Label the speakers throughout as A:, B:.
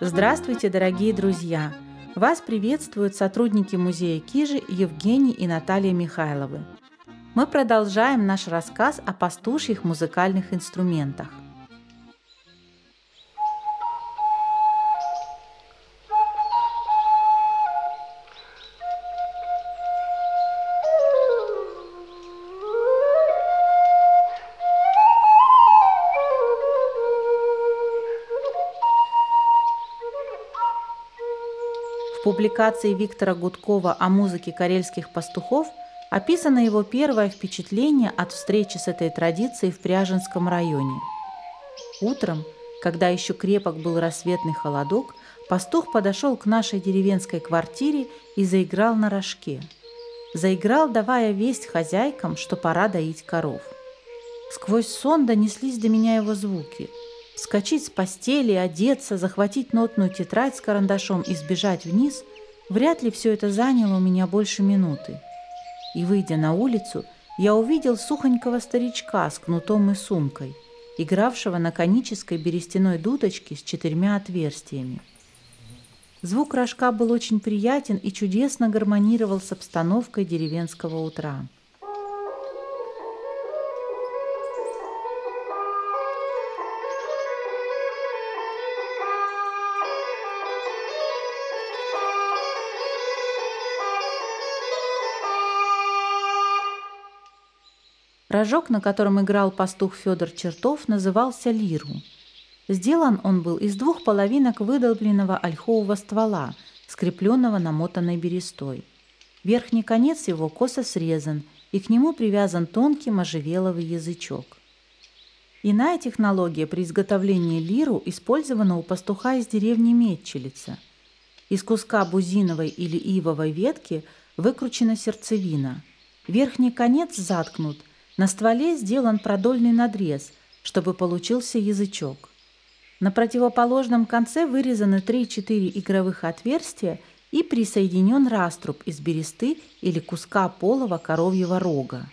A: Здравствуйте, дорогие друзья! Вас приветствуют сотрудники музея Кижи Евгений и Наталья Михайловы. Мы продолжаем наш рассказ о пастушьих музыкальных инструментах. Публикации Виктора Гудкова о музыке карельских пастухов описано его первое впечатление от встречи с этой традицией в Пряженском районе. Утром, когда еще крепок был рассветный холодок, пастух подошел к нашей деревенской квартире и заиграл на рожке. Заиграл, давая весть хозяйкам, что пора доить коров. Сквозь сон донеслись до меня его звуки – Вскочить с постели, одеться, захватить нотную тетрадь с карандашом и сбежать вниз – вряд ли все это заняло у меня больше минуты. И, выйдя на улицу, я увидел сухонького старичка с кнутом и сумкой, игравшего на конической берестяной дудочке с четырьмя отверстиями. Звук рожка был очень приятен и чудесно гармонировал с обстановкой деревенского утра. Рожок, на котором играл пастух Федор Чертов, назывался лиру. Сделан он был из двух половинок выдолбленного ольхового ствола, скрепленного намотанной берестой. Верхний конец его косо срезан, и к нему привязан тонкий можжевеловый язычок. Иная технология при изготовлении лиру использована у пастуха из деревни Метчелица. Из куска бузиновой или ивовой ветки выкручена сердцевина. Верхний конец заткнут – на стволе сделан продольный надрез, чтобы получился язычок. На противоположном конце вырезаны 3-4 игровых отверстия и присоединен раструб из бересты или куска полого коровьего рога.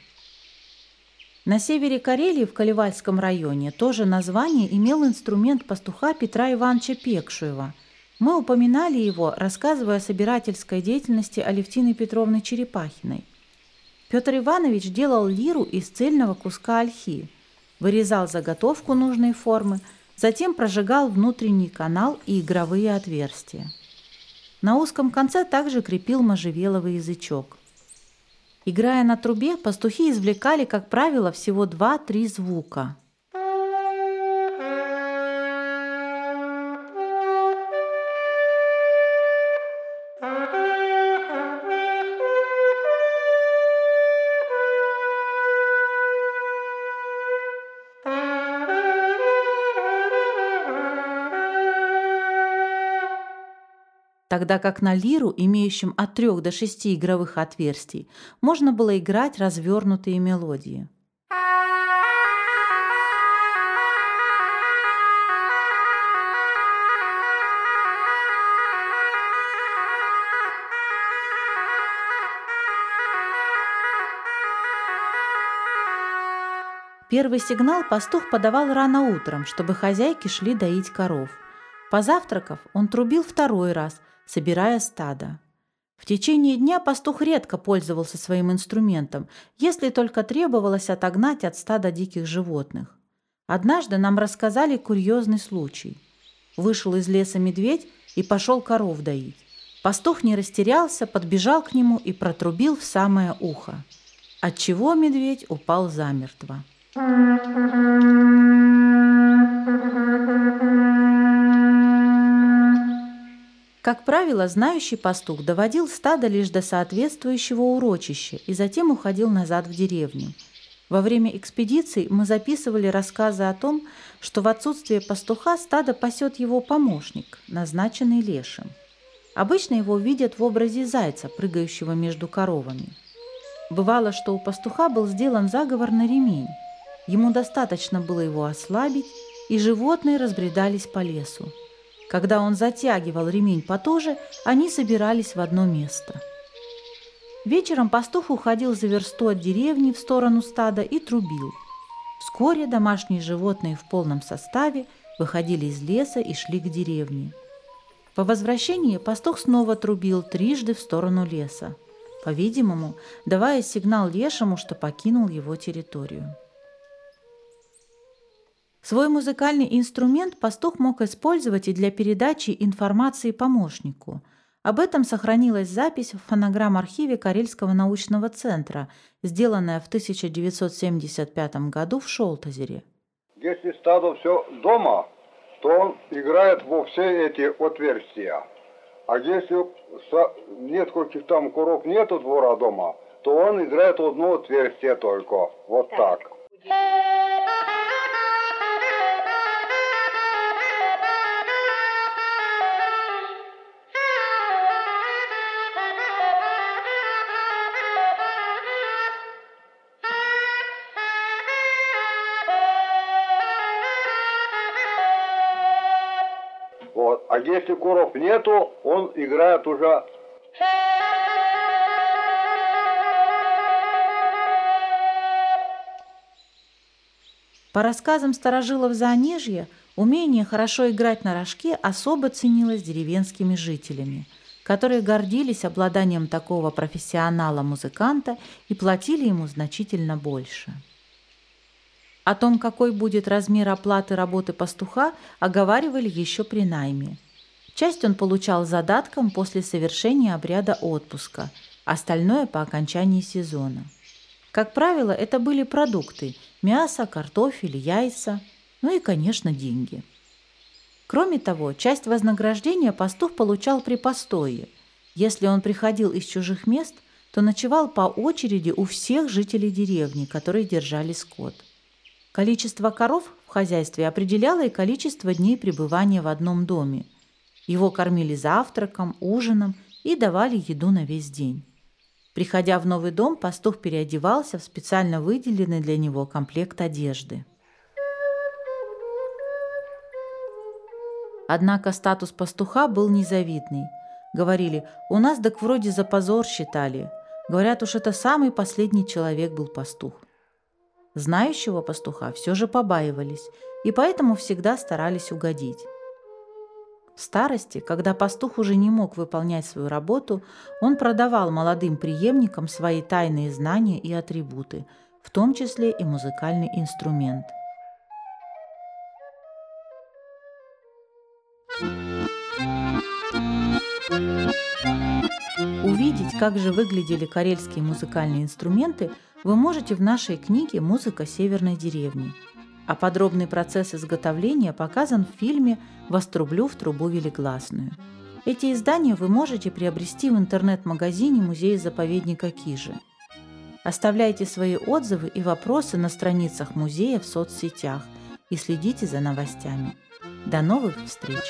A: На севере Карелии в Калевальском районе тоже название имел инструмент пастуха Петра Ивановича Пекшуева. Мы упоминали его, рассказывая о собирательской деятельности Алевтины Петровны Черепахиной. Петр Иванович делал лиру из цельного куска ольхи, вырезал заготовку нужной формы, затем прожигал внутренний канал и игровые отверстия. На узком конце также крепил можжевеловый язычок. Играя на трубе, пастухи извлекали, как правило, всего 2-3 звука – тогда как на лиру, имеющем от трех до шести игровых отверстий, можно было играть развернутые мелодии. Первый сигнал пастух подавал рано утром, чтобы хозяйки шли доить коров. Позавтракав, он трубил второй раз, собирая стадо. В течение дня пастух редко пользовался своим инструментом, если только требовалось отогнать от стада диких животных. Однажды нам рассказали курьезный случай. Вышел из леса медведь и пошел коров доить. Пастух не растерялся, подбежал к нему и протрубил в самое ухо, отчего медведь упал замертво. Правило, знающий пастух доводил стадо лишь до соответствующего урочища и затем уходил назад в деревню. Во время экспедиций мы записывали рассказы о том, что в отсутствие пастуха стадо пасет его помощник, назначенный лешим. Обычно его видят в образе зайца, прыгающего между коровами. Бывало, что у пастуха был сделан заговор на ремень. Ему достаточно было его ослабить, и животные разбредались по лесу. Когда он затягивал ремень потуже, они собирались в одно место. Вечером пастух уходил за версту от деревни в сторону стада и трубил. Вскоре домашние животные в полном составе выходили из леса и шли к деревне. По возвращении пастух снова трубил трижды в сторону леса, по-видимому, давая сигнал лешему, что покинул его территорию. Свой музыкальный инструмент пастух мог использовать и для передачи информации помощнику. Об этом сохранилась запись в фонограмм-архиве Карельского научного центра, сделанная в 1975 году в Шолтазере.
B: Если стадо все дома, то он играет во все эти отверстия. А если нет каких там куров нету двора дома, то он играет в одно отверстие только. Вот так. так. Вот. А если куров нету, он играет уже...
A: По рассказам старожилов Заонежья, умение хорошо играть на рожке особо ценилось деревенскими жителями, которые гордились обладанием такого профессионала-музыканта и платили ему значительно больше. О том, какой будет размер оплаты работы пастуха, оговаривали еще при найме. Часть он получал задатком после совершения обряда отпуска, остальное по окончании сезона. Как правило, это были продукты – мясо, картофель, яйца, ну и, конечно, деньги. Кроме того, часть вознаграждения пастух получал при постое. Если он приходил из чужих мест, то ночевал по очереди у всех жителей деревни, которые держали скот – Количество коров в хозяйстве определяло и количество дней пребывания в одном доме. Его кормили завтраком, ужином и давали еду на весь день. Приходя в новый дом, пастух переодевался в специально выделенный для него комплект одежды. Однако статус пастуха был незавидный. Говорили, у нас так вроде за позор считали. Говорят, уж это самый последний человек был пастух. Знающего пастуха все же побаивались и поэтому всегда старались угодить. В старости, когда пастух уже не мог выполнять свою работу, он продавал молодым преемникам свои тайные знания и атрибуты, в том числе и музыкальный инструмент. Увидеть, как же выглядели карельские музыкальные инструменты – вы можете в нашей книге «Музыка северной деревни», а подробный процесс изготовления показан в фильме «Вострублю в трубу велигласную». Эти издания вы можете приобрести в интернет-магазине музея-заповедника Кижи. Оставляйте свои отзывы и вопросы на страницах музея в соцсетях и следите за новостями. До новых встреч!